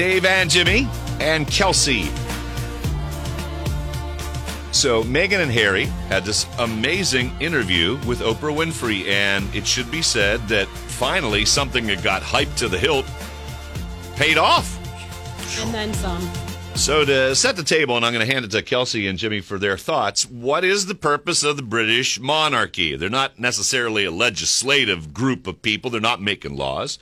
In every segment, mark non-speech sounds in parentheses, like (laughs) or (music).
Dave and Jimmy and Kelsey. So, Meghan and Harry had this amazing interview with Oprah Winfrey, and it should be said that finally something that got hyped to the hilt paid off. And then some. So, to set the table, and I'm going to hand it to Kelsey and Jimmy for their thoughts, what is the purpose of the British monarchy? They're not necessarily a legislative group of people, they're not making laws.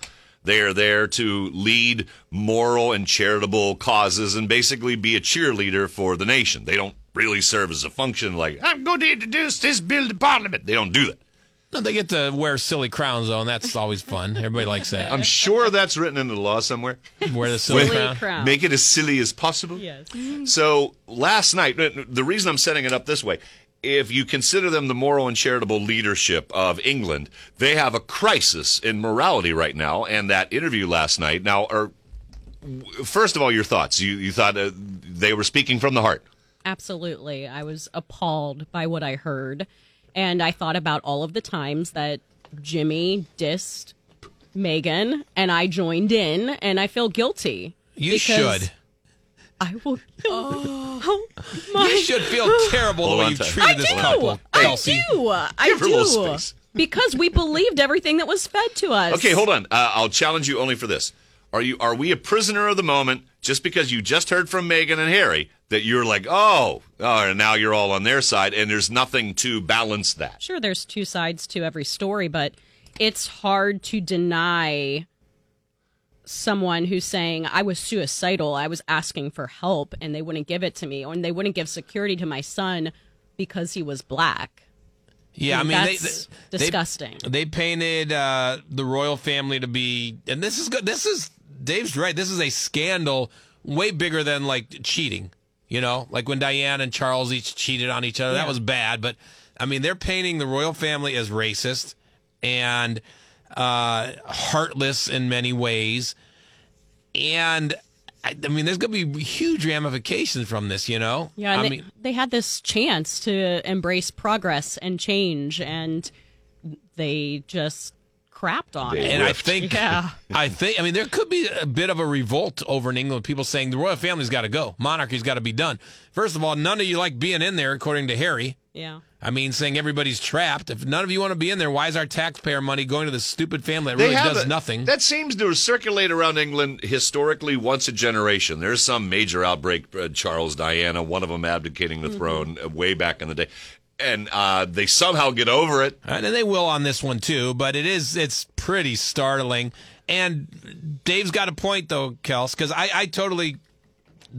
They are there to lead moral and charitable causes and basically be a cheerleader for the nation. They don't really serve as a function like, I'm going to introduce this bill to Parliament. They don't do that. No, they get to wear silly crowns though, and that's always fun. Everybody likes that. I'm sure that's written into the law somewhere. Wear the (laughs) silly Silly crown. crown. Make it as silly as possible. Yes. So last night, the reason I'm setting it up this way, if you consider them the moral and charitable leadership of England, they have a crisis in morality right now. And that interview last night, now, are first of all, your thoughts. You you thought uh, they were speaking from the heart. Absolutely. I was appalled by what I heard. And I thought about all of the times that Jimmy dissed Meghan and I joined in and I feel guilty. You should. I will. Oh, my. You should feel terrible the way you've tight. treated I this do. couple, I Kelsey. do. I Give her do. little space. Because we believed everything that was fed to us. Okay, hold on. Uh, I'll challenge you only for this. Are you are we a prisoner of the moment just because you just heard from Meghan and Harry that you're like, oh, oh, and now you're all on their side, and there's nothing to balance that. Sure, there's two sides to every story, but it's hard to deny someone who's saying I was suicidal, I was asking for help, and they wouldn't give it to me, or they wouldn't give security to my son because he was black. Yeah, I mean, they, That's they, disgusting. They, they painted uh, the royal family to be, and this is good. This is Dave's right. This is a scandal way bigger than like cheating. You know, like when Diane and Charles each cheated on each other. That was bad. But I mean, they're painting the royal family as racist and uh, heartless in many ways. And I, I mean, there's going to be huge ramifications from this. You know. Yeah, I they, mean, they had this chance to embrace progress and change, and they just crapped on They it. And I think, Yeah. I think, I mean, there could be a bit of a revolt over in England. People saying the royal family's got to go, monarchy's got to be done. First of all, none of you like being in there, according to Harry. Yeah. I mean, saying everybody's trapped. If none of you want to be in there, why is our taxpayer money going to this stupid family that really does a- nothing? That seems to circulate around England historically once a generation. There's some major outbreak, uh, Charles, Diana, one of them abdicating the throne uh, way back in the day. And uh, they somehow get over it. And they will on this one too, but it is it's pretty startling. And Dave's got a point though, Kels, because I, I totally,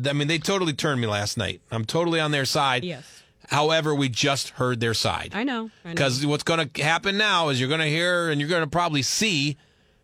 I mean, they totally turned me last night. I'm totally on their side. Yes. However, we just heard their side. I know. Because what's going to happen now is you're going to hear and you're going to probably see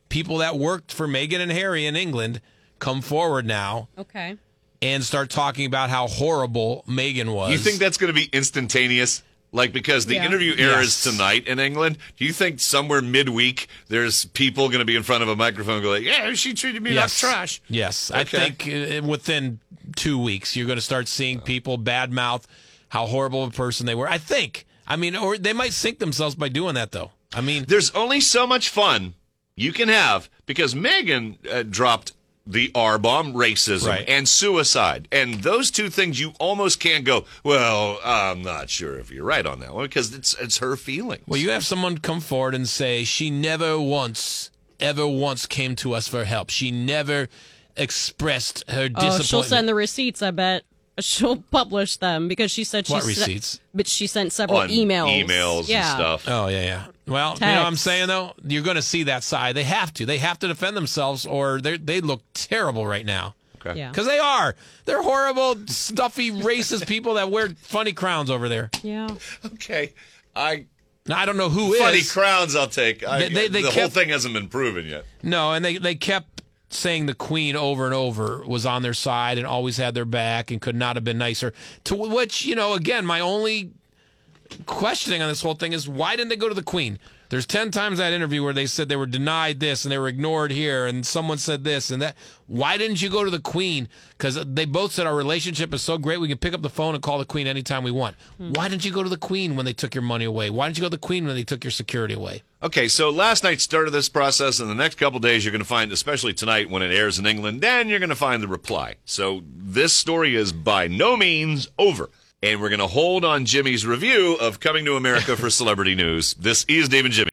people that worked for Meghan and Harry in England come forward now Okay. and start talking about how horrible Meghan was. You think that's going to be instantaneous? Like, because the Yeah. interview airs Yes. tonight in England, do you think somewhere midweek there's people going to be in front of a microphone and go like, yeah, she treated me yes. like trash? Yes. I think uh, within two weeks, you're going to start seeing people badmouth how horrible of a person they were. I think. I mean, or they might sink themselves by doing that, though. I mean, There's only so much fun you can have because Meghan uh, dropped the R bomb, racism, Right. and suicide. And those two things you almost can't go, well, I'm not sure if you're right on that one because it's, it's her feelings. Well, you have someone come forward and say she never once, ever once came to us for help. She never expressed her Oh, disappointment. she'll send the receipts. I bet she'll publish them because she said she What sent- receipts? but she sent several on emails. emails yeah. and stuff. Oh yeah, yeah. Well, you know what I'm saying though, you're going to see that side. They have to. They have to defend themselves, or they they look terrible right now. Okay. Yeah. Because they are. They're horrible, stuffy, racist people that wear funny crowns over there. Yeah. (laughs) Okay. I Now, I don't know who funny is. crowns. I'll take. I, They- they- they the whole thing hasn't been proven yet. No, and they, they kept saying the queen over and over was on their side and always had their back and could not have been nicer. To which, you know, again, my only questioning on this whole thing is why didn't they go to the queen? There's 10 times that interview where they said they were denied this and they were ignored here and someone said this and that. Why didn't you go to the queen? Because they both said our relationship is so great we can pick up the phone and call the queen anytime we want. Hmm. Why didn't you go to the queen when they took your money away? Why didn't you go to the queen when they took your security away? Okay, so last night started this process, and the next couple days you're going to find, especially tonight when it airs in England, then you're going to find the reply. So this story is by no means over. And we're going to hold on Jimmy's review of Coming to America for Celebrity News. This is Dave and Jimmy.